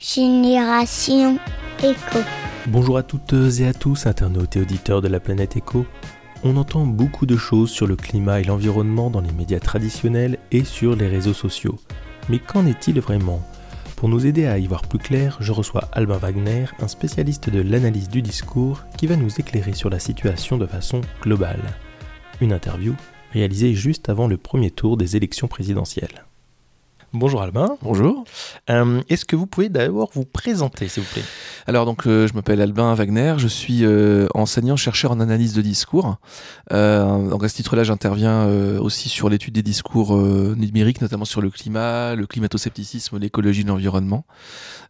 Génération Éco. Bonjour à toutes et à tous, internautes et auditeurs de la planète Éco. On entend beaucoup de choses sur le climat et l'environnement dans les médias traditionnels et sur les réseaux sociaux. Mais qu'en est-il vraiment? Pour nous aider à y voir plus clair, je reçois Albin Wagner, un spécialiste de l'analyse du discours, qui va nous éclairer sur la situation de façon globale. Une interview réalisée juste avant le premier tour des élections présidentielles. Bonjour Albin. Bonjour. Euh, Est-ce que vous pouvez d'abord vous présenter, s'il vous plaît? Alors donc euh, je m'appelle Albin Wagner, je suis euh, enseignant chercheur en analyse de discours. Donc à ce titre-là, j'interviens aussi sur l'étude des discours numériques, notamment sur le climat, le climato-scepticisme, l'écologie, l'environnement.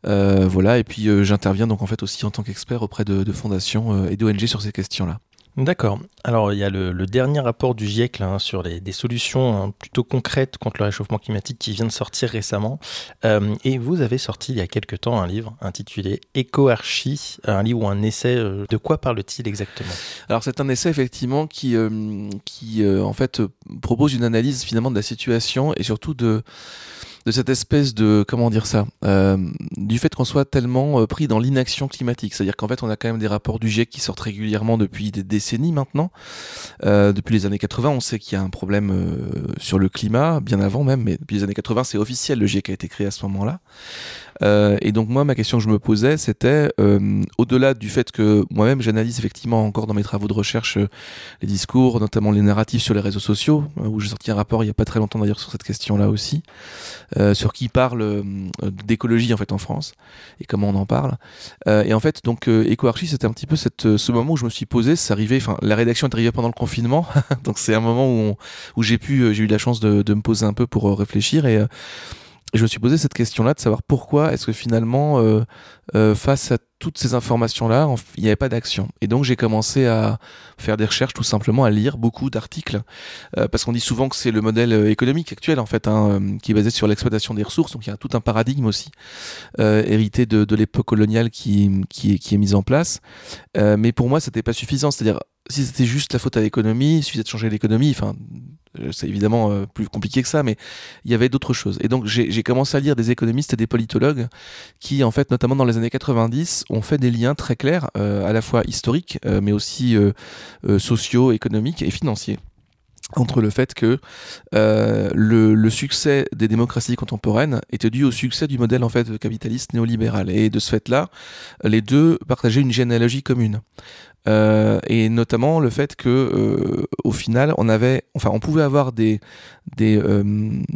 Euh, voilà, et puis j'interviens donc en fait aussi en tant qu'expert auprès de, de fondations et d'ONG sur ces questions-là. D'accord. Alors, il y a le, dernier rapport du GIEC hein, sur les, des solutions hein, plutôt concrètes contre le réchauffement climatique qui vient de sortir récemment. Euh, et vous avez sorti il y a quelque temps un livre intitulé Éco-Archie, un livre ou un essai. euh, de quoi parle-t-il exactement? Alors c'est un essai effectivement qui, euh, qui en fait propose une analyse finalement de la situation et surtout de de cette espèce de comment dire ça euh, du fait qu'on soit tellement euh, pris dans l'inaction climatique. C'est-à-dire qu'en fait on a quand même des rapports du GIEC qui sortent régulièrement depuis des décennies maintenant. Euh, depuis les années 80 on sait qu'il y a un problème sur le climat bien avant même mais depuis les années 80 c'est officiel. Le GIEC a été créé à ce moment-là euh, et donc moi, ma question que je me posais, c'était euh, au-delà du fait que moi-même j'analyse effectivement encore dans mes travaux de recherche euh, les discours, notamment les narratifs sur les réseaux sociaux, euh, où j'ai sorti un rapport il y a pas très longtemps d'ailleurs sur cette question-là aussi, euh, sur qui parle euh, d'écologie en fait en France et comment on en parle. Et en fait, donc EcoArchie, c'était un petit peu cette, ce moment où je me suis posé. C'est arrivé, enfin la rédaction est arrivée pendant le confinement, donc c'est un moment où, où j'ai pu, j'ai eu la chance de, de me poser un peu pour réfléchir et je me suis posé cette question-là de savoir pourquoi est-ce que finalement, euh, euh, face à toutes ces informations-là, il n'y avait pas d'action. Et donc j'ai commencé à faire des recherches, tout simplement à lire beaucoup d'articles, euh, parce qu'on dit souvent que c'est le modèle euh, économique actuel en fait, hein, euh, qui est basé sur l'exploitation des ressources. Donc il y a tout un paradigme aussi euh, hérité de, de l'époque coloniale qui, qui, qui est mis en place. Mais pour moi, c'était pas suffisant. C'est-à-dire, si c'était juste la faute à l'économie, il suffisait de changer l'économie. Enfin, euh, c'est évidemment euh, plus compliqué que ça, mais il y avait d'autres choses. Et donc j'ai commencé à lire des économistes et des politologues qui, en fait, notamment dans les années 90, ont fait des liens très clairs, euh, à la fois historiques, mais aussi sociaux, économiques et financiers entre le fait que le, le succès des démocraties contemporaines était dû au succès du modèle en fait capitaliste néolibéral et de ce fait-là les deux partageaient une généalogie commune euh, et notamment le fait que euh, au final on avait enfin on pouvait avoir des euh,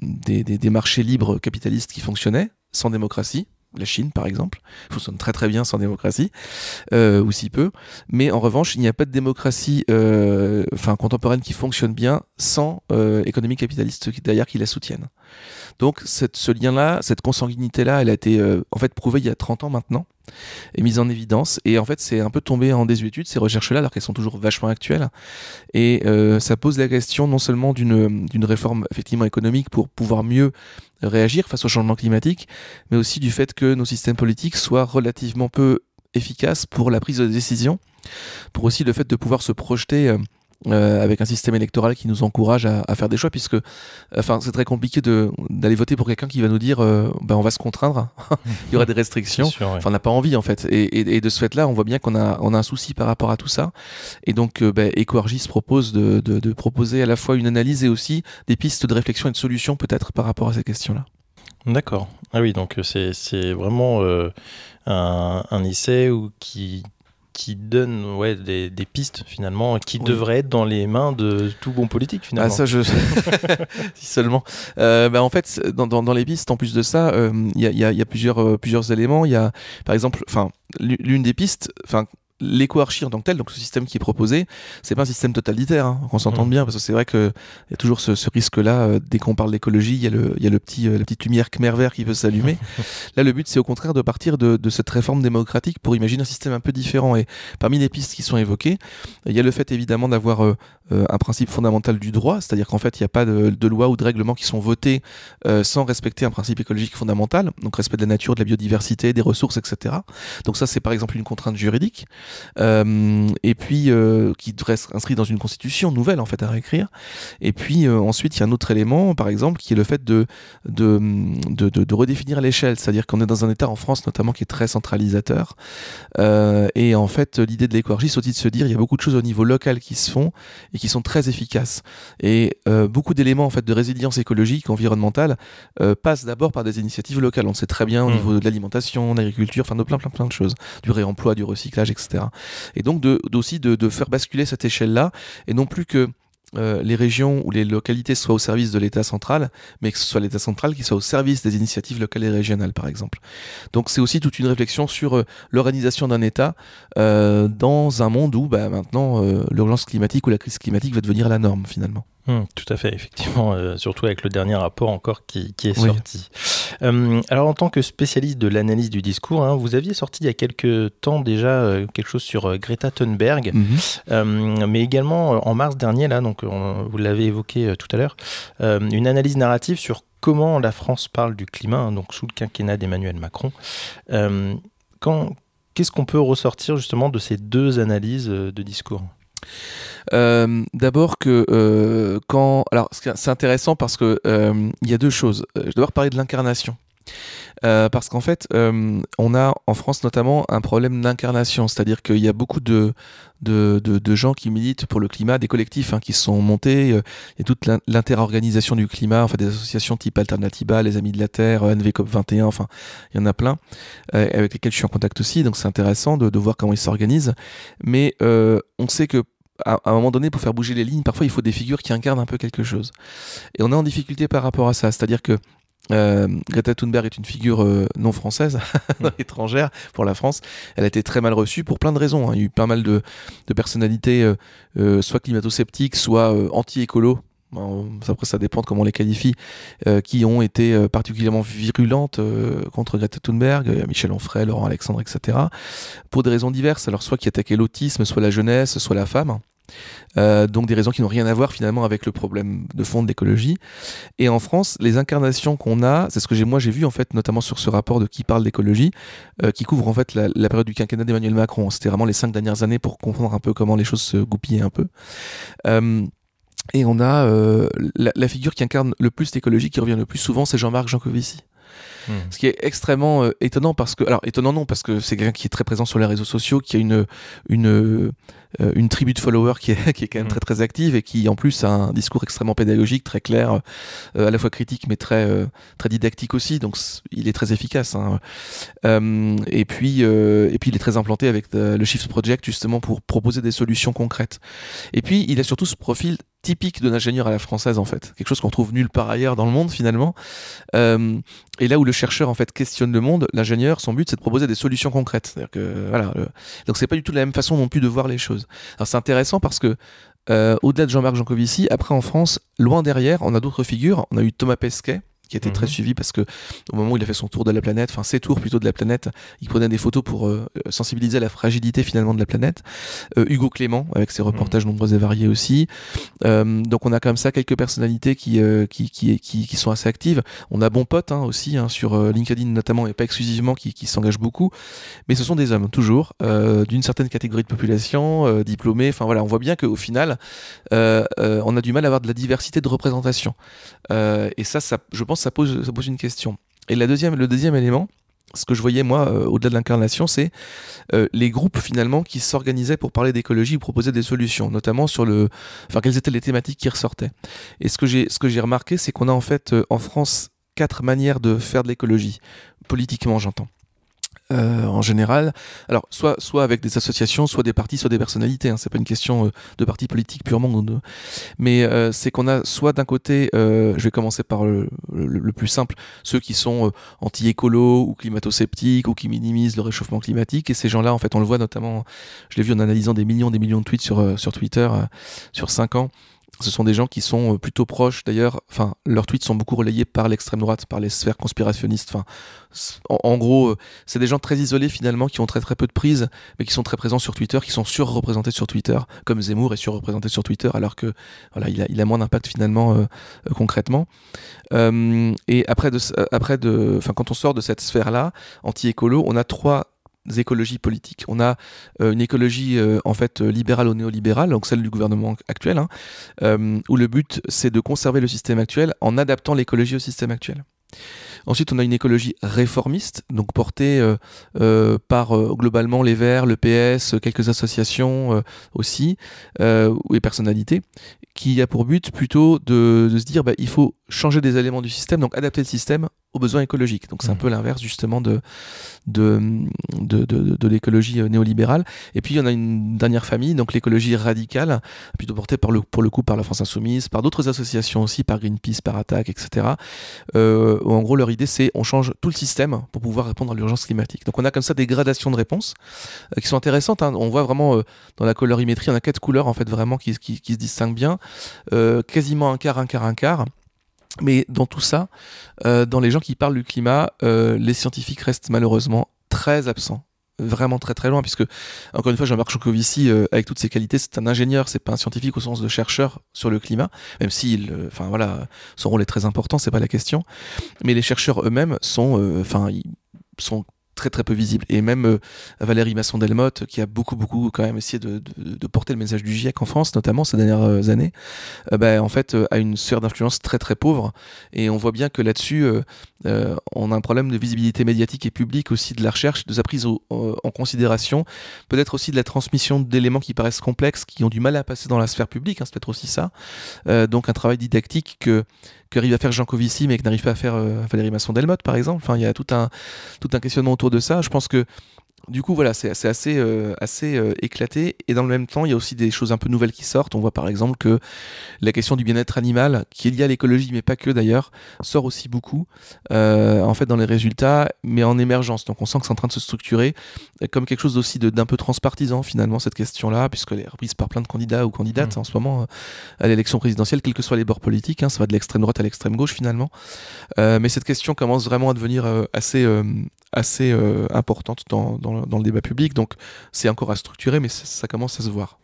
des, des, des marchés libres capitalistes qui fonctionnaient sans démocratie. La Chine par exemple fonctionne très très bien sans démocratie ou si peu. Mais en revanche il n'y a pas de démocratie enfin contemporaine qui fonctionne bien sans économie capitaliste derrière qui la soutiennent donc ce lien là cette consanguinité là elle a été en fait prouvée il y a 30 ans maintenant et mise en évidence. Et en fait c'est un peu tombé en désuétude ces recherches là alors qu'elles sont toujours vachement actuelles. Et euh, ça pose la question non seulement d'une d'une réforme effectivement économique pour pouvoir mieux réagir face au changement climatique mais aussi du fait que nos systèmes politiques soient relativement peu efficaces pour la prise de décision pour aussi le fait de pouvoir se projeter euh, euh, avec un système électoral qui nous encourage à, à faire des choix puisque enfin c'est très compliqué d'aller voter pour quelqu'un qui va nous dire euh, ben on va se contraindre il y aura des restrictions Sûr, ouais. Enfin, on n'a pas envie en fait. Et, et, et de ce fait-là, on voit bien qu'on a, on a un souci par rapport à tout ça. Et donc, euh, ben, EcoArgis propose de, de, de proposer à la fois une analyse et aussi des pistes de réflexion et de solutions peut-être par rapport à ces questions-là. D'accord. Ah oui, donc euh, c'est c'est vraiment euh, un, un essai où qui qui donne ouais, des, des pistes finalement qui Oui. devraient être dans les mains de tout bon politique Ah finalement. ça, je si seulement. Euh, ben, en fait, dans, dans, dans les pistes, en plus de ça, euh, il y, a, il y a- y a plusieurs, euh, plusieurs éléments. Il y a, par exemple, enfin, l'u- l'une des pistes, enfin. L'éco-archie en tant que tel, donc ce système qui est proposé, c'est pas un système totalitaire, hein, qu'on s'entende Mhm. bien, parce que c'est vrai qu'il y a toujours ce, ce risque-là, euh, dès qu'on parle d'écologie, il y a, le, il y a le petit, euh, la petite lumière khmer vert qui peut s'allumer. Là, le but, c'est au contraire de partir de, de cette réforme démocratique pour imaginer un système un peu différent. Et parmi les pistes qui sont évoquées, il y a le fait évidemment d'avoir euh, un principe fondamental du droit, c'est-à-dire qu'en fait, il n'y a pas de, de loi ou de règlements qui sont votés sans respecter un principe écologique fondamental, donc respect de la nature, de la biodiversité, des ressources, etc. Donc ça, c'est par exemple une contrainte juridique. Et puis qui devrait être inscrit dans une constitution nouvelle en fait à réécrire. Et puis ensuite, il y a un autre élément, par exemple, qui est le fait de, de, de, de redéfinir l'échelle, c'est-à-dire qu'on est dans un État en France notamment qui est très centralisateur. et en fait, l'idée de l'éco-énergie, c'est aussi de se dire, il y a beaucoup de choses au niveau local qui se font et qui sont très efficaces. Et beaucoup d'éléments en fait de résilience écologique, environnementale, passent d'abord par des initiatives locales. On sait très bien au mmh. niveau de l'alimentation, de l'agriculture, enfin de plein plein plein de choses, du réemploi, du recyclage, etc. Et donc aussi de, de faire basculer cette échelle-là et non plus que euh, les régions ou les localités soient au service de l'État central, mais que ce soit l'État central qui soit au service des initiatives locales et régionales, par exemple. Donc c'est aussi toute une réflexion sur euh, l'organisation d'un État euh, dans un monde où bah, maintenant l'urgence climatique ou la crise climatique va devenir la norme finalement. Hum, tout à fait, effectivement, euh, surtout avec le dernier rapport encore qui, est sorti. Euh, alors, en tant que spécialiste de l'analyse du discours, hein, vous aviez sorti il y a quelques temps déjà euh, quelque chose sur Greta Thunberg, mhm. mais également en mars dernier, là, donc vous l'avez évoqué tout à l'heure, une analyse narrative sur comment la France parle du climat, hein, donc sous le quinquennat d'Emmanuel Macron. Qu'est-ce qu'on peut ressortir justement de ces deux analyses de discours? Euh, d'abord que euh, quand, alors c'est intéressant parce que euh, il y a deux choses. Je dois parler de l'incarnation. parce qu'en fait, on a en France notamment un problème d'incarnation, c'est-à-dire qu'il y a beaucoup de, de, de, gens qui militent pour le climat, des collectifs hein, qui sont montés, il y a toute l'interorganisation du climat, enfin des associations type Alternatiba, les Amis de la Terre, NVCOP 21, enfin il y en a plein, avec lesquels je suis en contact aussi, donc c'est intéressant de, de, voir comment ils s'organisent, mais on sait que à, un moment donné, pour faire bouger les lignes, parfois il faut des figures qui incarnent un peu quelque chose. Et on est en difficulté par rapport à ça. C'est-à-dire que euh, Greta Thunberg est une figure euh, non française, étrangère pour la France. Elle a été très mal reçue pour plein de raisons. Hein. Il y a eu pas mal de, personnalités, euh, soit climato-sceptiques, soit anti-écolo. après, ça dépend de comment on les qualifie, qui ont été particulièrement virulentes contre Greta Thunberg, Michel Onfray, Laurent Alexandre, etc. Pour des raisons diverses. Alors, soit qui attaquaient l'autisme, soit la jeunesse, soit la femme. Euh, donc des raisons qui n'ont rien à voir finalement avec le problème de fond de l'écologie. Et en France, les incarnations qu'on a, c'est ce que j'ai moi j'ai vu en fait notamment sur ce rapport de qui parle d'écologie, euh, qui couvre en fait la, période du quinquennat d'Emmanuel Macron. C'était vraiment les cinq dernières années pour comprendre un peu comment les choses se goupillaient un peu. Euh, et on a la, la, figure qui incarne le plus l'écologie, qui revient le plus souvent, c'est Jean-Marc Jancovici. Hmm. Ce qui est extrêmement euh, étonnant parce que, alors étonnant non, parce que c'est quelqu'un qui est très présent sur les réseaux sociaux, qui a une, une, une tribu de followers qui est, qui est quand même hmm. très très active et qui en plus a un discours extrêmement pédagogique, très clair, euh, à la fois critique mais très, très didactique aussi, donc il est très efficace. Hein. et, puis, et puis il est très implanté avec le Shift Project justement pour proposer des solutions concrètes. Et puis il a surtout ce profil typique de l'ingénieur à la française en fait, quelque chose qu'on trouve nulle part ailleurs dans le monde finalement. Euh, et là où le chercheur en fait questionne le monde, l'ingénieur, son but c'est de proposer des solutions concrètes. Que, voilà, donc c'est pas du tout la même façon non plus de voir les choses. Alors c'est intéressant parce que euh, au-delà de Jean-Marc Jancovici, après en France, loin derrière, on a d'autres figures. On a eu Thomas Pesquet, qui était très mhm. suivi parce que au moment où il a fait son tour de la planète, enfin ses tours plutôt de la planète, il prenait des photos pour euh, sensibiliser à la fragilité finalement de la planète. Euh, Hugo Clément avec ses reportages mhm. nombreux et variés aussi. Euh, donc on a comme ça quelques personnalités qui, qui, qui, qui, sont assez actives. On a bon pote hein, aussi hein, sur LinkedIn notamment et pas exclusivement qui, qui s'engagent beaucoup, mais ce sont des hommes toujours d'une certaine catégorie de population, diplômés. Enfin voilà, on voit bien qu'au final, on a du mal à avoir de la diversité de représentation. et ça, ça, je pense ça pose, ça pose une question. Et la deuxième, le deuxième élément, ce que je voyais moi euh, au-delà de l'incarnation, c'est euh, les groupes finalement qui s'organisaient pour parler d'écologie proposer des solutions, notamment sur le, enfin quelles étaient les thématiques qui ressortaient. Et ce que j'ai, ce que j'ai remarqué, c'est qu'on a en fait euh, en France quatre manières de faire de l'écologie, politiquement j'entends. Euh, en général. Alors, soit, soit avec des associations, soit des partis, soit des personnalités. Hein. C'est pas une question euh, de parti politique purement. Mais euh, c'est qu'on a soit d'un côté, je vais commencer par le, plus simple, ceux qui sont anti-écolo ou climato-sceptiques ou qui minimisent le réchauffement climatique. Et ces gens-là, en fait, on le voit notamment, je l'ai vu en analysant des millions, des millions de tweets sur, sur Twitter sur 5 ans ce sont des gens qui sont euh, plutôt proches, d'ailleurs, enfin, leurs tweets sont beaucoup relayés par l'extrême droite, par les sphères conspirationnistes. Enfin, en, gros, euh, c'est des gens très isolés finalement, qui ont très très peu de prise, mais qui sont très présents sur Twitter, qui sont surreprésentés sur Twitter, comme Zemmour est surreprésenté sur Twitter, alors que voilà, il a, il a moins d'impact finalement euh, concrètement. et après de, après de, enfin, quand on sort de cette sphère-là, anti-écolo, on a trois écologies politiques. On a une écologie en fait libérale ou néolibérale, donc celle du gouvernement actuel, hein, où le but c'est de conserver le système actuel en adaptant l'écologie au système actuel. Ensuite, on a une écologie réformiste, donc portée euh, euh, par euh, globalement les Verts, le PS, quelques associations aussi, ou les personnalités, qui a pour but plutôt de, se dire bah, il faut changer des éléments du système, donc adapter le système aux besoins écologiques. Donc c'est un mmh. peu l'inverse justement de, de, de, de, l'écologie euh, néolibérale. Et puis il y en a une dernière famille, donc l'écologie radicale, plutôt portée par le, pour le coup par la France Insoumise, par d'autres associations aussi, par Greenpeace, par Attaque, etc. Euh, en gros leur idée c'est on change tout le système pour pouvoir répondre à l'urgence climatique. Donc on a comme ça des gradations de réponses euh, qui sont intéressantes. Hein. On voit vraiment euh, dans la colorimétrie, on a quatre couleurs en fait vraiment qui, qui, qui se distinguent bien. quasiment un quart, un quart, un quart. Mais dans tout ça, euh, dans les gens qui parlent du climat, euh, les scientifiques restent malheureusement très absents. Vraiment très très loin puisque encore une fois Jean-Marc Jancovici euh, avec toutes ses qualités c'est un ingénieur c'est pas un scientifique au sens de chercheur sur le climat même si enfin voilà son rôle est très important c'est pas la question. Mais les chercheurs eux-mêmes sont enfin ils sont très très peu visible. Et même euh, Valérie Masson-Delmotte, qui a beaucoup beaucoup quand même essayé de, porter le message du GIEC en France, notamment ces dernières euh, années, euh, bah, en fait a une sphère d'influence très très pauvre. Et on voit bien que là-dessus, on a un problème de visibilité médiatique et publique aussi de la recherche, de sa prise en considération, peut-être aussi de la transmission d'éléments qui paraissent complexes, qui ont du mal à passer dans la sphère publique, hein, c'est peut-être aussi ça. donc un travail didactique que qu'arrive à faire Jean Covici mais que n'arrive pas à faire Valérie Masson-Delmotte par exemple. Enfin, il y a tout un tout un questionnement autour de ça. Je pense que du coup, voilà, c'est assez, euh, assez euh, éclaté. Et dans le même temps, il y a aussi des choses un peu nouvelles qui sortent. On voit par exemple que la question du bien-être animal, qui est liée à l'écologie, mais pas que d'ailleurs, sort aussi beaucoup, euh, en fait, dans les résultats, mais en émergence. Donc on sent que c'est en train de se structurer comme quelque chose aussi d'un peu transpartisan, finalement, cette question-là, puisqu'elle est reprise par plein de candidats ou candidates mmh. en ce moment à l'élection présidentielle, quels que soient les bords politiques. Hein, ça va de l'extrême droite à l'extrême gauche, finalement. mais cette question commence vraiment à devenir assez, assez importante dans, dans dans, le débat public. Donc c'est encore à structurer, mais ça, commence à se voir.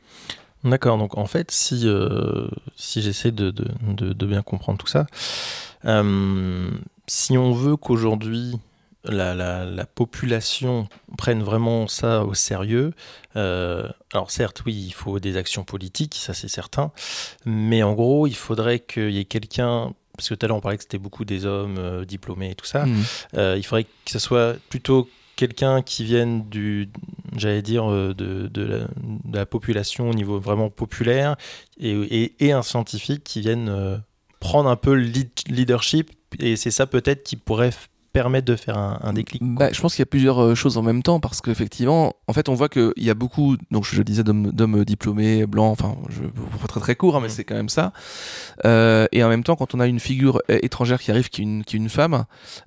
D'accord, donc en fait, si, euh, si j'essaie de, de, de, bien comprendre tout ça, euh, si on veut qu'aujourd'hui la, la, la, population prenne vraiment ça au sérieux, euh, alors certes, oui, il faut des actions politiques, ça c'est certain, mais en gros, il faudrait qu'il y ait quelqu'un parce que tout à l'heure on parlait que c'était beaucoup des hommes diplômés et tout ça, mmh. il faudrait que ce soit plutôt quelqu'un qui vienne du, j'allais dire, euh, de, de, la, population au niveau vraiment populaire et, et, un scientifique qui vienne euh, prendre un peu le leadership. Et c'est ça peut-être qui pourrait permettre de faire un, déclic bah, Je pense qu'il y a plusieurs euh, choses en même temps parce qu'effectivement, en fait, on voit qu'il y a beaucoup, donc je, disais, d'hommes diplômés, blancs, enfin, je vais très très court, hein, mais mm. c'est quand même ça. Euh, et en même temps, quand on a une figure étrangère qui arrive, qui est une, qui est une femme,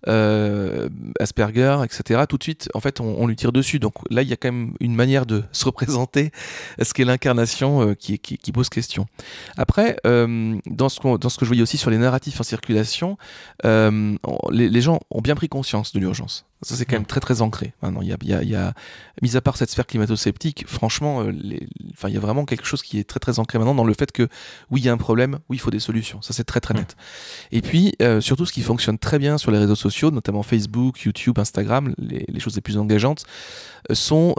euh, Asperger, etc., tout de suite, en fait, on, lui tire dessus. Donc là, il y a quand même une manière de se représenter ce qu'est l'incarnation qui, qui, qui, pose question. Après, dans, ce dans ce que je voyais aussi sur les narratifs en circulation, les, les gens ont bien pris conscience de l'urgence. Ça, c'est quand même très, très ancré. Maintenant, il y a, y, a, y a, mis à part cette sphère climato-sceptique, franchement, euh, enfin, il y a vraiment quelque chose qui est très, très ancré maintenant dans le fait que, oui, il y a un problème, oui, il faut des solutions. Ça, c'est très, très net. Et puis, euh, surtout, ce qui fonctionne très bien sur les réseaux sociaux, notamment Facebook, YouTube, Instagram, les, les choses les plus engageantes, euh, sont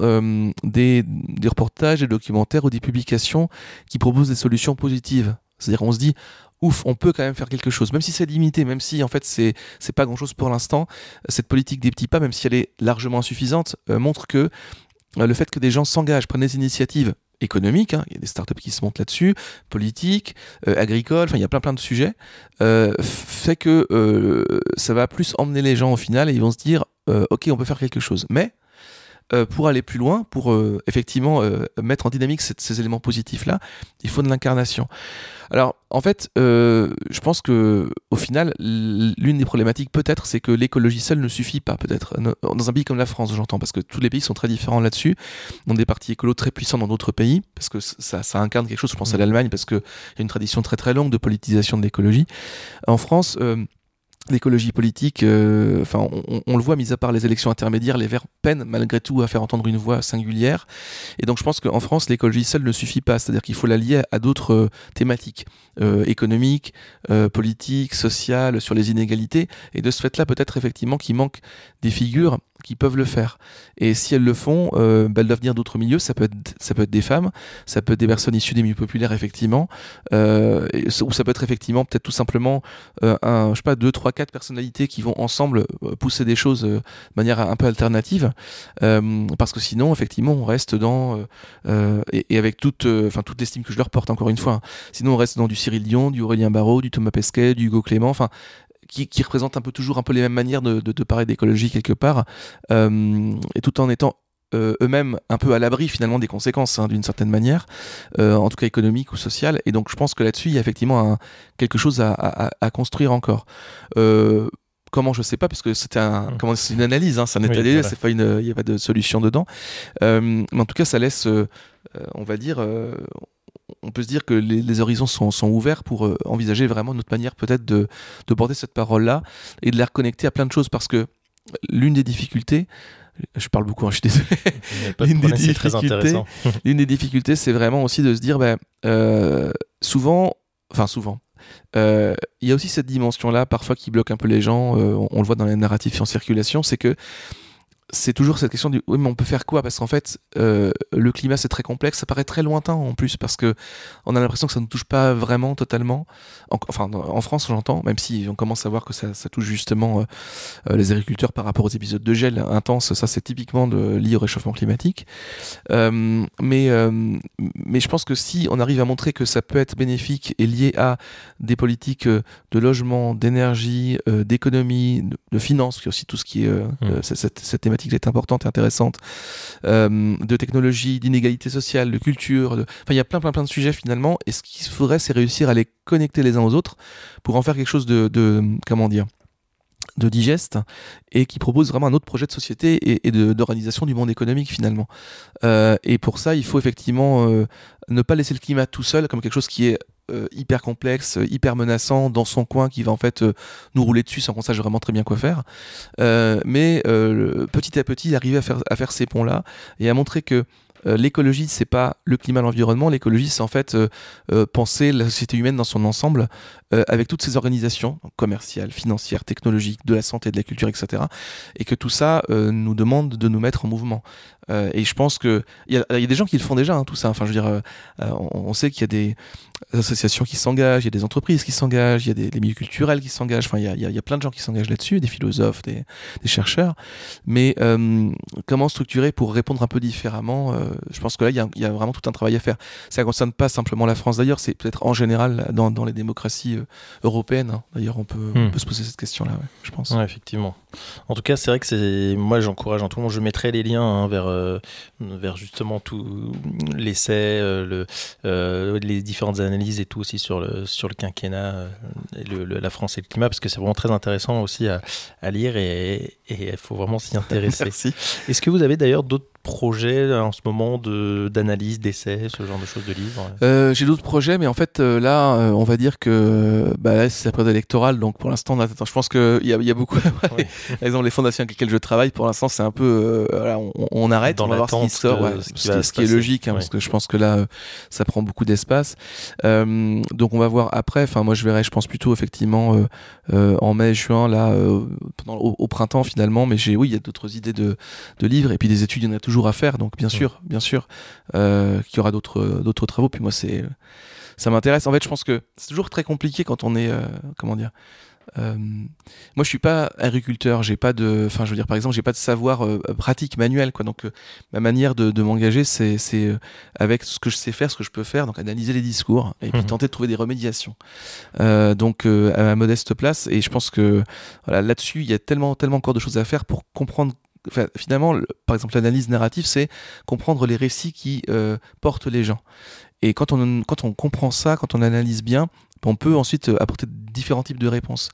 des, des reportages, des documentaires ou des publications qui proposent des solutions positives. C'est-à-dire, on se dit, ouf, on peut quand même faire quelque chose, même si c'est limité, même si en fait c'est c'est pas grand chose pour l'instant. Cette politique des petits pas, même si elle est largement insuffisante, euh, montre que euh, le fait que des gens s'engagent, prennent des initiatives économiques, hein, il y a des startups qui se montent là-dessus, politiques, euh, agricoles, enfin il y a plein plein de sujets, fait que ça va plus emmener les gens au final et ils vont se dire ok on peut faire quelque chose. Mais pour aller plus loin, pour effectivement mettre en dynamique ces éléments positifs-là, il faut de l'incarnation. Alors, en fait, euh, je pense que au final, l'une des problématiques peut-être, c'est que l'écologie seule ne suffit pas, peut-être. Dans un pays comme la France, j'entends, parce que tous les pays sont très différents là-dessus. A des partis écolos très puissants dans d'autres pays, parce que ça, ça incarne quelque chose. Je pense à mmh. l'Allemagne, parce qu'il y a une tradition très très longue de politisation de l'écologie. En France, euh, l'écologie politique, euh, enfin, on, le voit, mis à part les élections intermédiaires, les Verts peinent malgré tout à faire entendre une voix singulière. Et donc, je pense qu'en France, l'écologie seule ne suffit pas. C'est-à-dire qu'il faut la lier à d'autres euh, thématiques euh, économiques, politiques, sociales, sur les inégalités. Et de ce fait-là, peut-être effectivement qu'il manque des figures qui peuvent le faire. Et si elles le font, euh, bah, elles doivent venir d'autres milieux. Ça peut, être, des femmes, ça peut être des personnes issues des milieux populaires, effectivement. Euh, ou ça peut être effectivement peut-être tout simplement, euh, un, sais pas, deux, trois, quatre personnalités qui vont ensemble euh, pousser des choses euh, de manière un peu alternative. Parce que sinon, effectivement, on reste dans. Et, et, avec toute, enfin toute l'estime que je leur porte, encore une fois. Hein. Sinon, on reste dans du Cyril Dion, du Aurélien Barraud, du Thomas Pesquet, du Hugo Clément. Enfin, qui, qui représentent un peu toujours un peu les mêmes manières de, de, de parler d'écologie quelque part, euh, et tout en étant euh, eux-mêmes un peu à l'abri finalement des conséquences hein, d'une certaine manière, euh, en tout cas économique ou sociale. Et donc je pense que là-dessus il y a effectivement un, quelque chose à, à, à construire encore. Euh, comment je sais pas parce que c'était un mmh. comment c'est une analyse hein, c'est un état oui, des voilà. c'est pas une il y a pas de solution dedans mais en tout cas ça laisse on va dire peut se dire que les, les horizons sont, sont, ouverts pour euh, envisager vraiment notre manière peut-être de, de porter cette parole-là et de la reconnecter à plein de choses parce que l'une des difficultés, je parle beaucoup, hein, je suis désolé. L'une des, difficultés, l'une des difficultés, c'est vraiment aussi de se dire, ben, euh, souvent, enfin souvent, euh, il y a aussi cette dimension-là, parfois qui bloque un peu les gens. Euh, on, on, le voit dans les narratifs en circulation, c'est que c'est toujours cette question du oui mais on peut faire quoi? Parce qu'en fait euh, le climat c'est très complexe. Ça paraît très lointain en plus parce que on a l'impression que ça ne touche pas vraiment totalement. En, enfin en France j'entends même si on commence à voir que ça, ça touche justement euh, euh, les agriculteurs par rapport aux épisodes de gel intense ça c'est typiquement de lié au réchauffement climatique. Euh, mais mais je pense que si on arrive à montrer que ça peut être bénéfique et lié à des politiques de logement d'énergie d'économie de, de finances puis aussi tout ce qui est mmh. cette, cette thématique thématique est importante et intéressante, euh, de technologie, d'inégalité sociale, de culture. Enfin, il y a plein, plein, plein de sujets finalement. Et ce qu'il faudrait, c'est réussir à les connecter les uns aux autres pour en faire quelque chose de, comment dire, de digeste et qui propose vraiment un autre projet de société et, et d'organisation du monde économique finalement. Euh, et pour ça, il faut effectivement euh, ne pas laisser le climat tout seul comme quelque chose qui est euh, hyper complexe, hyper menaçant dans son coin qui va en fait euh, nous rouler dessus sans qu'on sache vraiment très bien quoi faire. Euh, mais euh, petit à petit, arriver à faire, ces ponts-là et à montrer que euh, l'écologie, c'est pas le climat, l'environnement. L'écologie, c'est en fait euh, euh, penser la société humaine dans son ensemble, euh, avec toutes ces organisations commerciales, financières, technologiques, de la santé, de la culture, etc. Et que tout ça euh, nous demande de nous mettre en mouvement. Euh, et je pense que il y, y, a des gens qui le font déjà, hein, tout ça. Enfin, je veux dire, on, on, sait qu'il y a des associations qui s'engagent, il y a des entreprises qui s'engagent, il y a des, des, milieux culturels qui s'engagent. Enfin, il y a, il y a, plein de gens qui s'engagent là-dessus, des philosophes, des, des chercheurs. Mais comment structurer pour répondre un peu différemment Je pense que là, il y, a, y, a, vraiment tout un travail à faire. Ça ne concerne pas simplement la France d'ailleurs, c'est peut-être en général dans, dans les démocraties européenne. Hein. D'ailleurs, on peut, hmm. on peut se poser cette question-là, ouais, je pense. Ouais, effectivement. En tout cas, c'est vrai que c'est moi, j'encourage en tout le monde. Je mettrai les liens hein, vers, euh, vers justement tout l'essai, euh, le, euh, les différentes analyses et tout aussi sur le, sur le quinquennat, euh, et le, le, la France et le climat, parce que c'est vraiment très intéressant aussi à, à lire et il faut vraiment s'y intéresser. Est-ce que vous avez d'ailleurs d'autres projets euh, en ce moment d'analyse, de, d'essais, ce genre de choses de livres euh, J'ai d'autres projets, mais en fait, euh, là, on va dire que bah, c'est la période électorale, donc pour l'instant, je pense qu'il y, y, a beaucoup. oui. Par exemple, les fondations avec lesquelles je travaille, pour l'instant, c'est un peu. Euh, voilà, on, on, arrête, Dans on va voir ce qui sort, ouais, ce, qui, ce, ce qui est logique, hein, parce que je pense que là, ça prend beaucoup d'espace. donc, on va voir après. Enfin, moi, je verrai, je pense plutôt effectivement en mai, juin, là, pendant, au, au, printemps finalement, mais j'ai, oui, il y a d'autres idées de, de livres, et puis des études, il y en a toujours toujours à faire, donc bien sûr, bien sûr euh, qu'il y aura d'autres d'autres travaux. Puis moi, c'est ça m'intéresse. En fait, je pense que c'est toujours très compliqué quand on est euh, comment dire. Euh, moi, je suis pas agriculteur, j'ai pas de, enfin, je veux dire, par exemple, j'ai pas de savoir euh, pratique manuel, quoi. Donc, euh, ma manière de, de m'engager, c'est, euh, avec ce que je sais faire, ce que je peux faire, donc analyser les discours et puis mmh. tenter de trouver des remédiations. Euh, donc, à ma modeste place, et je pense que voilà, là-dessus, il y a tellement, tellement encore de choses à faire pour comprendre finalement, le, par exemple, l'analyse narrative, c'est comprendre les récits qui euh, portent les gens. Et quand on, quand on comprend ça, quand on analyse bien, on peut ensuite euh, apporter différents types de réponses,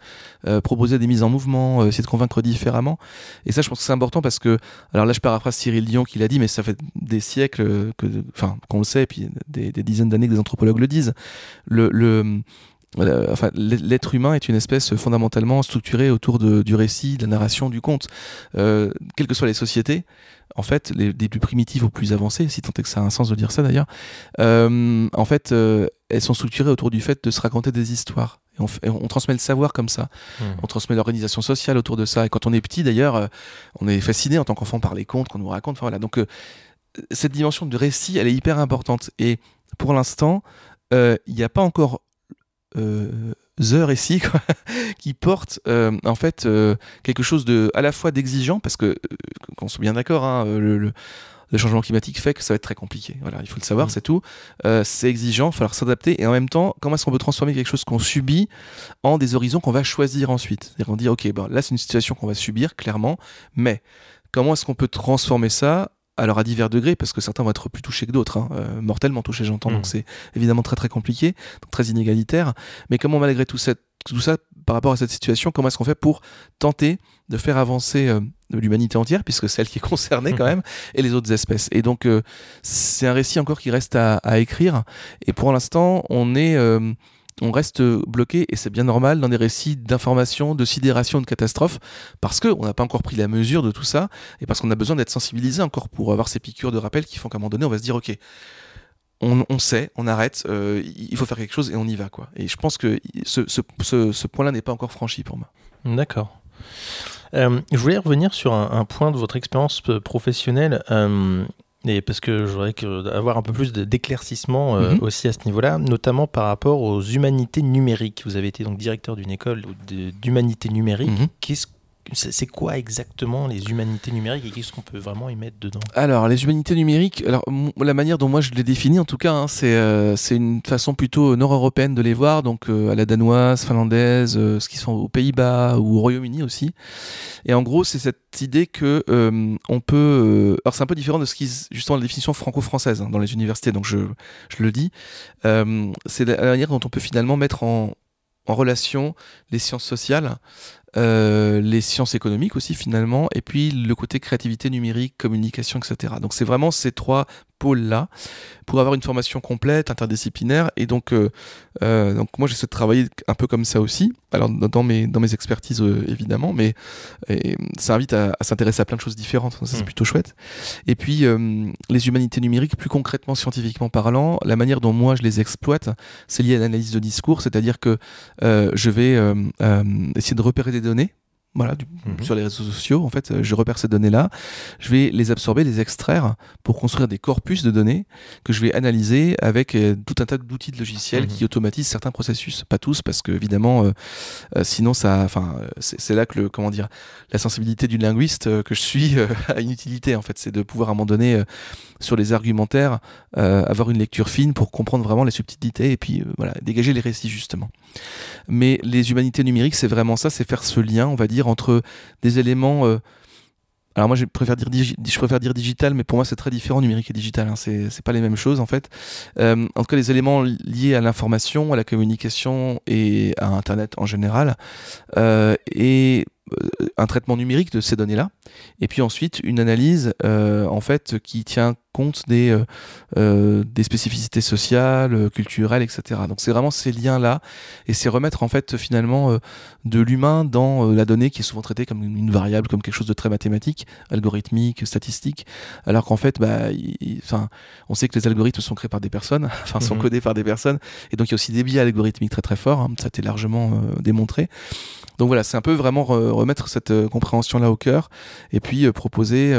euh, proposer des mises en mouvement, essayer de convaincre différemment. Et ça, je pense que c'est important parce que, alors là, je paraphrase Cyril Dion qui l'a dit, mais ça fait des siècles que, enfin, qu'on le sait, et puis des, dizaines d'années que des anthropologues le disent. Le enfin, l'être humain est une espèce fondamentalement structurée autour de, du récit, de la narration, du conte. Euh, quelles que soient les sociétés, en fait, les, des plus primitives aux plus avancées, si tant est que ça a un sens de dire ça d'ailleurs, euh, en fait, euh, elles sont structurées autour du fait de se raconter des histoires. Et on, on, transmet le savoir comme ça. Mmh. On transmet l'organisation sociale autour de ça. Et quand on est petit, d'ailleurs, euh, on est fasciné en tant qu'enfant par les contes qu'on nous raconte. Enfin, voilà. Donc, euh, cette dimension de récit, elle est hyper importante. Et pour l'instant, euh, il n'y a pas encore euh, The récit quoi, qui porte euh, en fait euh, quelque chose de à la fois d'exigeant parce que euh, qu'on soit bien d'accord hein, le, le, le changement climatique fait que ça va être très compliqué. Voilà, il faut le savoir, Mm. c'est tout. Euh, c'est exigeant, il va falloir s'adapter. Et en même temps, comment est-ce qu'on peut transformer quelque chose qu'on subit en des horizons qu'on va choisir ensuite? C'est-à-dire qu'on dit, ok, bon, là c'est une situation qu'on va subir, clairement, mais comment est-ce qu'on peut transformer ça alors à divers degrés, parce que certains vont être plus touchés que d'autres, hein, euh, mortellement touchés j'entends, Mm. donc c'est évidemment très très compliqué, donc très inégalitaire. Mais comment malgré tout, cette, tout ça, par rapport à cette situation, comment est-ce qu'on fait pour tenter de faire avancer euh, l'humanité entière, puisque c'est elle qui est concernée quand même, et les autres espèces? Et donc euh, c'est un récit encore qui reste à, à écrire, et pour l'instant on est... on reste bloqué, et c'est bien normal, dans des récits d'information, de sidération, de catastrophe, parce qu'on n'a pas encore pris la mesure de tout ça, et parce qu'on a besoin d'être sensibilisé encore pour avoir ces piqûres de rappel qui font qu'à un moment donné, on va se dire, ok, on, sait, on arrête, euh, il faut faire quelque chose et on y va. quoi. Et je pense que ce, point-là n'est pas encore franchi pour moi. D'accord. Euh, je voulais revenir sur un, point de votre expérience euh, professionnelle. Et parce que je voudrais que- avoir un peu plus d'éclaircissement euh, Mhm. aussi à ce niveau-là, notamment par rapport aux humanités numériques. Vous avez été donc directeur d'une école d'humanité numérique. Mhm. Qu'est-ce c'est quoi exactement les humanités numériques et qu'est-ce qu'on peut vraiment y mettre dedans? Alors, les humanités numériques, alors, la manière dont moi je les définis, en tout cas, hein, c'est euh, une façon plutôt nord-européenne de les voir, donc euh, à la danoise, finlandaise, euh, ce qui sont aux Pays-Bas ou au Royaume-Uni aussi. Et en gros, c'est cette idée que on peut. alors, c'est un peu différent de ce qui, justement, la définition franco-française hein, dans les universités, donc je, je le dis. C'est la manière dont on peut finalement mettre en, en relation les sciences sociales, euh, les sciences économiques aussi finalement, et puis le côté créativité numérique, communication, etc. Donc c'est vraiment ces trois pôles-là pour avoir une formation complète, interdisciplinaire. Et donc, euh, euh, donc moi j'essaie de travailler un peu comme ça aussi. Alors dans mes, dans mes expertises euh, évidemment, mais et, ça invite à, à s'intéresser à plein de choses différentes. Ça c'est Mm. plutôt chouette. Et puis euh, les humanités numériques, plus concrètement scientifiquement parlant, la manière dont moi je les exploite, c'est lié à l'analyse de discours, c'est-à-dire que euh, je vais euh, euh, essayer de repérer des données. Voilà, du- Mhm. sur les réseaux sociaux, en fait, euh, je repère ces données-là, je vais les absorber, les extraire pour construire des corpus de données que je vais analyser avec euh, tout un tas d'outils de logiciels Mhm. qui automatisent certains processus, pas tous, parce que évidemment, euh, euh, sinon ça, enfin, c'est là que le, comment dire, la sensibilité du linguiste que je suis a une utilité en fait, c'est de pouvoir à un moment donné sur les argumentaires avoir une lecture fine pour comprendre vraiment les subtilités et puis voilà dégager les récits justement. Mais les humanités numériques, c'est vraiment ça, c'est faire ce lien, on va dire, entre des éléments. euh, alors moi, je préfère dire, je préfère dire digital, mais pour moi, c'est très différent numérique et digital. Hein, c'est pas les mêmes choses en fait. Euh, en tout cas, les éléments liés à l'information, à la communication et à Internet en général, euh, et un traitement numérique de ces données-là, et puis ensuite une analyse euh, en fait qui tient compte des euh, euh, des spécificités sociales, euh, culturelles, etc. Donc c'est vraiment ces liens-là, et c'est remettre en fait finalement euh, de l'humain dans euh, la donnée qui est souvent traitée comme une, variable, comme quelque chose de très mathématique, algorithmique, statistique, alors qu'en fait, bah, enfin, on sait que les algorithmes sont créés par des personnes, enfin sont Mhm. codés par des personnes, et donc il y a aussi des biais algorithmiques très très forts, hein, ça a été largement euh, démontré. Donc voilà, c'est un peu vraiment remettre cette euh, compréhension-là au cœur, et puis euh, proposer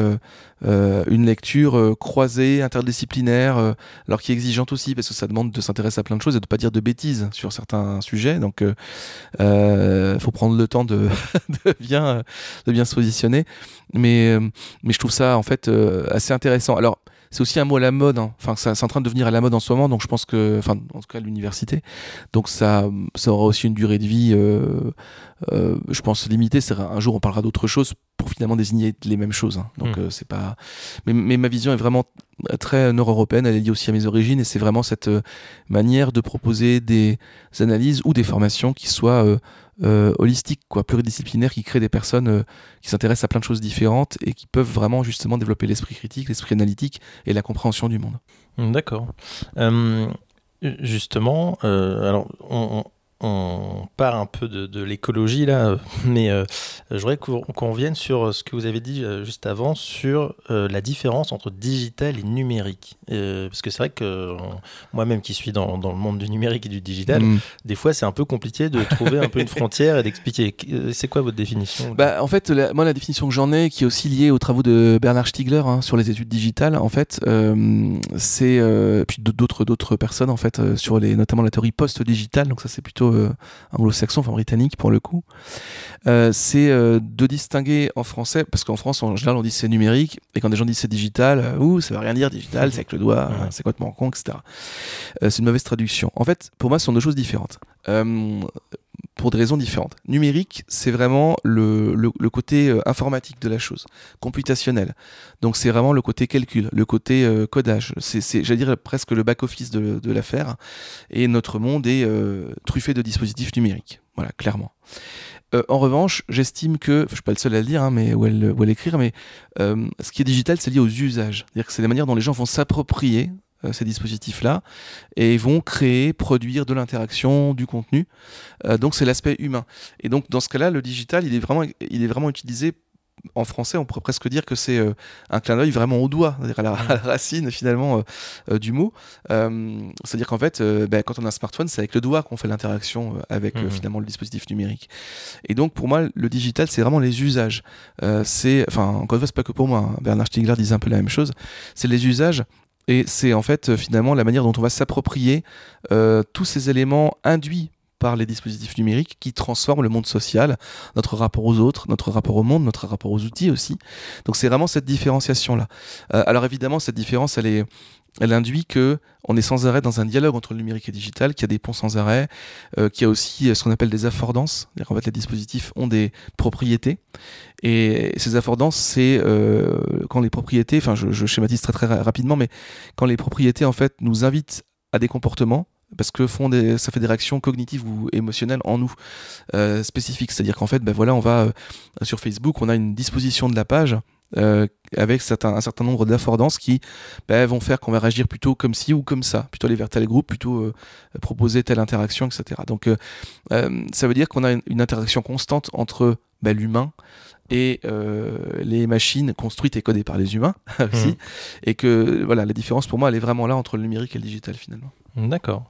euh, une lecture croisée, interdisciplinaire, alors qui est exigeante aussi, parce que ça demande de s'intéresser à plein de choses et de pas dire de bêtises sur certains sujets. Donc, euh, faut prendre le temps de, de bien, de bien se positionner. Mais, mais je trouve ça en fait assez intéressant. Alors, c'est aussi un mot à la mode. hein. Enfin, ça- c'est en train de devenir à la mode en ce moment. Donc, je pense que, enfin, en tout cas, à l'université. Donc, ça, ça aura aussi une durée de vie, euh, euh, je pense limitée. C'est un jour, on parlera d'autre chose pour finalement désigner les mêmes choses. hein. Donc, Mm. euh, c'est pas. Mais, mais ma vision est vraiment très nord-européenne. Elle est liée aussi à mes origines et c'est vraiment cette manière de proposer des analyses ou des formations qui soient euh, holistiques, quoi, pluridisciplinaires, qui créent des personnes euh, qui s'intéressent à plein de choses différentes et qui peuvent vraiment justement développer l'esprit critique, l'esprit analytique et la compréhension du monde. D'accord. Euh, justement, alors, on- on part un peu de, l'écologie là, mais euh, je voudrais qu'on revienne sur ce que vous avez dit euh, juste avant sur euh, la différence entre digital et numérique. parce que c'est vrai que moi-même qui suis dans, le monde du numérique et du digital, mm. des fois c'est un peu compliqué de trouver un peu une frontière et d'expliquer. C'est quoi votre définition bah, En fait, moi la définition que j'en ai, qui est aussi liée aux travaux de Bernard Stiegler hein, sur les études digitales, en fait, c'est puis d'autres d'autres personnes en fait sur les notamment la théorie post-digitale. Donc ça c'est plutôt euh, anglo-saxon, enfin britannique pour le coup, euh, c'est euh, de distinguer en français, parce qu'en France en général on dit c'est numérique, et quand des gens disent c'est digital, ouh, ça veut rien dire digital, c'est avec le doigt, c'est complètement con, etc. c'est une mauvaise traduction. En fait, pour moi, ce sont deux choses différentes pour des raisons différentes. Numérique, c'est vraiment le, le, côté euh, informatique de la chose, computationnel. Donc c'est vraiment le côté calcul, le côté euh, codage. C'est, j'allais dire, presque le back-office de, de l'affaire. Et notre monde est euh, truffé de dispositifs numériques. Voilà, clairement. en revanche, j'estime que, je suis pas le seul à le dire, hein, mais ou à, l'écrire, mais ce qui est digital, c'est lié aux usages. C'est-à-dire que c'est la manière dont les gens vont s'approprier euh, ces dispositifs-là et vont créer, produire de l'interaction, du contenu. Euh, donc c'est l'aspect humain. Et donc dans ce cas-là, le digital, il est vraiment, il est vraiment utilisé en français, on pourrait presque dire que c'est euh, un clin d'œil vraiment au doigt, à la, à la racine finalement du mot. C'est-à-dire qu'en fait, ben, quand on a un smartphone, c'est avec le doigt qu'on fait l'interaction avec mmh. finalement le dispositif numérique. Et donc pour moi, le digital, c'est vraiment les usages. c'est, enfin, encore une fois, c'est pas que pour moi. Hein. Bernard Stiegler disait un peu la même chose. C'est les usages et c'est en fait euh, finalement la manière dont on va s'approprier euh, tous ces éléments induits par les dispositifs numériques qui transforment le monde social, notre rapport aux autres, notre rapport au monde, notre rapport aux outils aussi. Donc c'est vraiment cette différenciation-là. Euh, alors évidemment, cette différence, elle induit que on est sans arrêt dans un dialogue entre le numérique et le digital, qu'il y a des ponts sans arrêt, euh, qu'il y a aussi ce qu'on appelle des affordances, qu'en fait les dispositifs ont des propriétés, et ces affordances, c'est euh, quand les propriétés, enfin je, je, schématise très très rapidement, mais quand les propriétés en fait nous invitent à des comportements, parce que font des, ça fait des réactions cognitives ou émotionnelles en nous euh, spécifiques, c'est-à-dire qu'en fait, ben voilà, on va euh, sur Facebook, on a une disposition de la page euh, avec certains, un certain nombre d'affordances qui bah, vont faire qu'on va réagir plutôt comme ci ou comme ça, plutôt aller vers tel groupe, plutôt proposer telle interaction, etc. Donc ça veut dire qu'on a une, interaction constante entre bah, l'humain et les machines construites et codées par les humains aussi, mmh. et que voilà, la différence pour moi elle est vraiment là entre le numérique et le digital finalement. D'accord.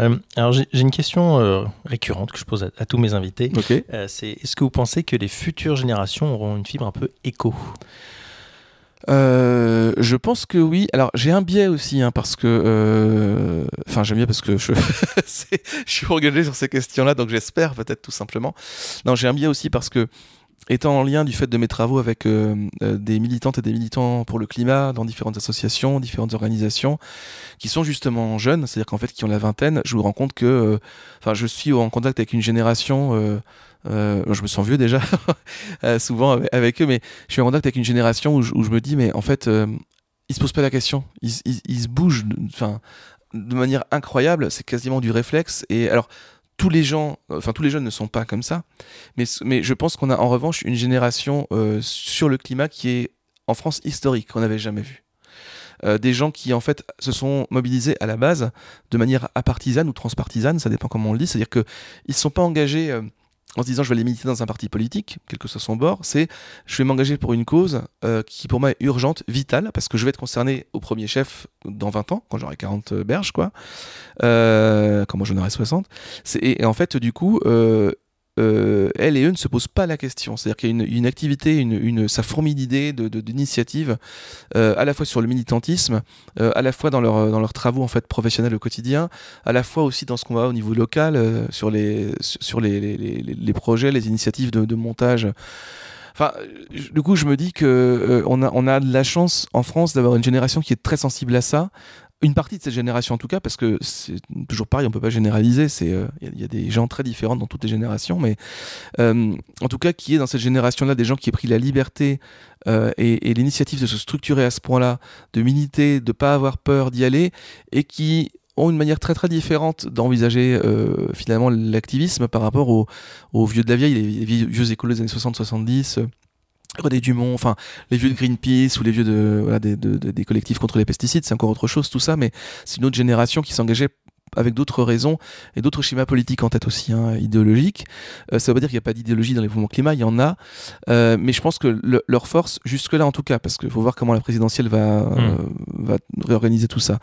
Euh, alors j'ai une question euh, récurrente que je pose à, tous mes invités. Euh, c'est est-ce que vous pensez que les futures générations auront une fibre un peu éco? Je pense que oui. Alors j'ai un biais aussi, hein, parce que, enfin j'aime bien parce que je, je suis engagé sur ces questions-là, donc j'espère peut-être tout simplement. Non, j'ai un biais aussi parce que étant en lien du fait de mes travaux avec euh, euh, des militantes et des militants pour le climat dans différentes associations, différentes organisations, qui sont justement jeunes, c'est-à-dire qu'en fait qui ont la vingtaine, je me rends compte que, euh, enfin, je suis en contact avec une génération. je me sens vieux déjà, souvent avec, eux, mais je suis en contact avec une génération où je, me dis, mais en fait, ils se posent pas la question, ils, ils se bougent, enfin, de manière incroyable, c'est quasiment du réflexe. Et alors, tous les gens, enfin tous les jeunes ne sont pas comme ça, mais, mais je pense qu'on a en revanche une génération euh, sur le climat qui est en France historique, qu'on n'avait jamais vu. Euh, des gens qui en fait se sont mobilisés à la base de manière apartisane ou transpartisane, ça dépend comment on le dit, c'est-à-dire qu'ils ne sont pas engagés euh, en se disant je vais aller militer dans un parti politique, quel que soit son bord, c'est je vais m'engager pour une cause euh, qui pour moi est urgente, vitale, parce que je vais être concerné au premier chef dans 20 ans, quand j'aurai 40 berges, quoi, euh, quand moi j'en aurai 60. Et, et, en fait, du coup, euh, euh, elle et eux ne se posent pas la question. C'est-à-dire qu'il y a une, activité, une, une, fourmille d'idées, d'initiatives, de, euh, à la fois sur le militantisme, euh, à la fois dans, leur, dans leurs travaux en fait professionnels au quotidien, à la fois aussi dans ce qu'on va au niveau local, sur, les, sur les, les, projets, les initiatives de, de montage. Enfin, du coup, je me dis que on, a, on a de la chance en France d'avoir une génération qui est très sensible à ça, une partie de cette génération en tout cas, parce que c'est toujours pareil, on peut pas généraliser, c'est il euh, y, a des gens très différents dans toutes les générations, mais euh, en tout cas qui est dans cette génération-là des gens qui ont pris la liberté euh, et, l'initiative de se structurer à ce point-là, de militer, de pas avoir peur d'y aller, et qui ont une manière très très différente d'envisager finalement l'activisme par rapport aux, vieux de la vieille, les vieux, écoles des années 60-70 René Dumont, enfin les vieux de Greenpeace ou les vieux de, voilà, des, collectifs contre les pesticides, c'est encore autre chose tout ça, mais c'est une autre génération qui s'engageait avec d'autres raisons et d'autres schémas politiques en tête aussi, hein, idéologiques. Euh, ça veut pas dire qu'il n'y a pas d'idéologie dans les mouvements climat, il y en a. Euh, mais je pense que leur force, jusque-là en tout cas, parce qu'il faut voir comment la présidentielle va, hmm. va réorganiser tout ça.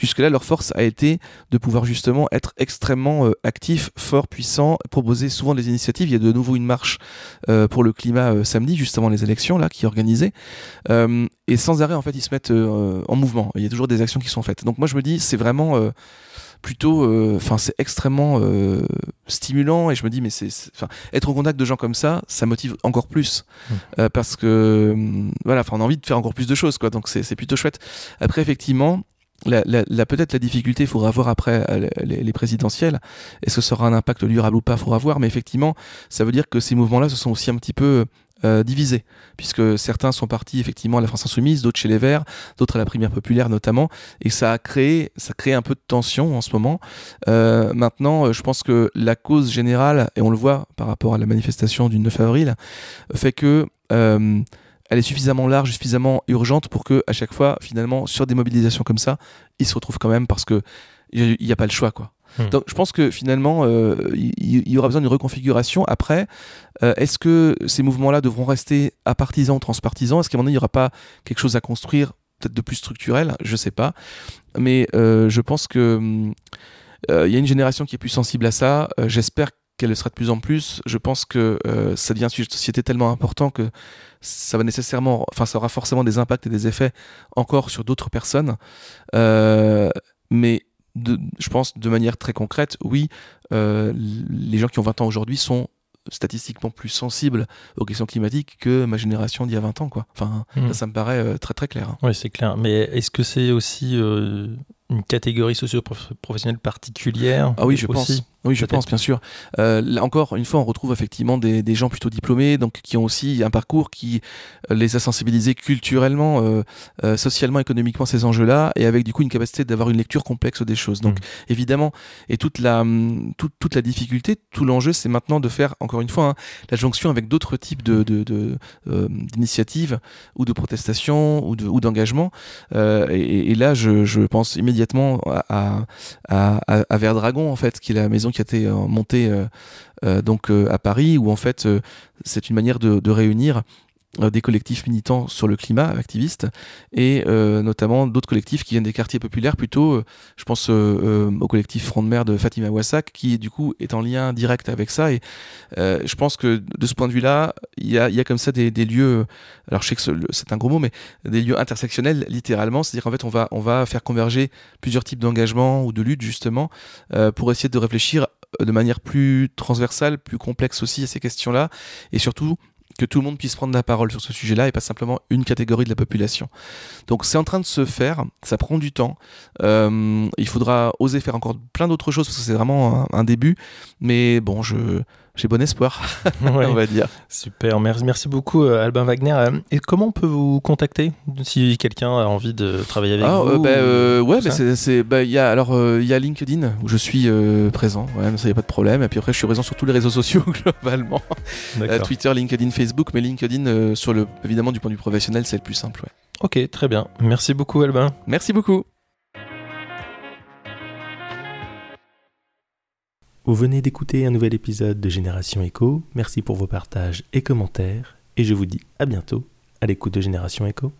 Jusque-là, leur force a été de pouvoir justement être extrêmement actif, fort, puissant, proposer souvent des initiatives. Il y a de nouveau une marche pour le climat samedi, juste avant les élections, là, qui est organisée. et sans arrêt, en fait, ils se mettent en mouvement. Il y a toujours des actions qui sont faites. Donc moi, je me dis, c'est vraiment euh, plutôt, euh, enfin, c'est extrêmement euh, stimulant et je me dis, mais c'est, enfin, être en contact de gens comme ça, ça motive encore plus mmh. parce que voilà, enfin, on a envie de faire encore plus de choses, quoi. Donc c'est plutôt chouette. Après, effectivement. La, peut-être la difficulté, il faudra voir après les, présidentielles. Est-ce que ça aura un impact durable ou pas, il faudra voir. Mais effectivement, ça veut dire que ces mouvements-là se sont aussi un petit peu euh, divisés, puisque certains sont partis effectivement à la France Insoumise, d'autres chez les Verts, d'autres à la Primaire Populaire notamment, et ça a créé, ça crée un peu de tension en ce moment. Euh, maintenant, euh, je pense que la cause générale, et on le voit par rapport à la manifestation du 9 avril, fait que elle est suffisamment large, suffisamment urgente pour que à chaque fois, finalement, sur des mobilisations comme ça, ils se retrouvent quand même parce que il n'y a pas le choix, quoi. Hmm. Donc je pense que finalement, euh, il y, aura besoin d'une reconfiguration. Après, euh, est-ce que ces mouvements-là devront rester apartisans ou transpartisans? Est-ce qu'à un moment donné, il n'y aura pas quelque chose à construire, peut-être de plus structurel? Je ne sais pas. Mais euh, je pense que il y a une génération qui est plus sensible à ça. J'espère qu'elle le sera de plus en plus. Je pense que ça devient un sujet de société tellement important que ça va nécessairement, enfin, ça aura forcément des impacts et des effets encore sur d'autres personnes. mais je pense de manière très concrète, oui, euh, les gens qui ont 20 ans aujourd'hui sont statistiquement plus sensibles aux questions climatiques que ma génération d'il y a 20 ans. Quoi. Enfin, hmm. ça, me paraît euh, très très clair. Hein. Oui, c'est clair. Mais est-ce que c'est aussi euh, une catégorie socio-professionnelle particulière Ah oui, je pense. Oui, je pense, bien sûr. Euh, là, encore une fois, on retrouve effectivement des, des, gens plutôt diplômés, donc qui ont aussi un parcours qui euh, les a sensibilisés culturellement, euh, euh, socialement, économiquement ces enjeux-là, et avec du coup une capacité d'avoir une lecture complexe des choses. Donc, mmh. évidemment, et toute la hum, toute, toute la difficulté, tout l'enjeu, c'est maintenant de faire encore une fois hein, la jonction avec d'autres types de, de, de d'initiatives ou de protestations ou de ou d'engagement. Et, et, là, je, je pense immédiatement à, à, à, Verdragon en fait, qui est la maison qui a été euh, montée euh, euh, donc à Paris, où en fait c'est une manière de réunir des collectifs militants sur le climat, activistes, et euh, notamment d'autres collectifs qui viennent des quartiers populaires, plutôt, euh, je pense au collectif Front de mer de Fatima Wassak, qui du coup est en lien direct avec ça, et je pense que de ce point de vue-là, il y a, y a, comme ça des, des, lieux, alors je sais que c'est un gros mot, mais des lieux intersectionnels, littéralement, c'est-à-dire qu'en fait on va, on va faire converger plusieurs types d'engagement ou de lutte, justement, pour essayer de réfléchir de manière plus transversale, plus complexe aussi à ces questions-là, et surtout que tout le monde puisse prendre la parole sur ce sujet-là et pas simplement une catégorie de la population. Donc c'est en train de se faire, ça prend du temps. Euh, il faudra oser faire encore plein d'autres choses parce que c'est vraiment un, début. Mais bon, je, j'ai bon espoir, on va dire. Super, merci, beaucoup euh, Albin Wagner. Euh, et comment on peut vous contacter si quelqu'un a envie de travailler avec ah, vous bah, Ouais, bah, c'est, bah, y a, alors il y a LinkedIn où je suis présent, ouais, ça y a pas de problème. Et puis après, je suis présent sur tous les réseaux sociaux globalement, Twitter, LinkedIn, Facebook, mais LinkedIn sur le, évidemment du point de vue professionnel, c'est le plus simple. Ouais. Ok, très bien. Merci beaucoup Albin. Merci beaucoup. Vous venez d'écouter un nouvel épisode de Génération Echo. Merci pour vos partages et commentaires. Et je vous dis à bientôt à l'écoute de Génération Echo.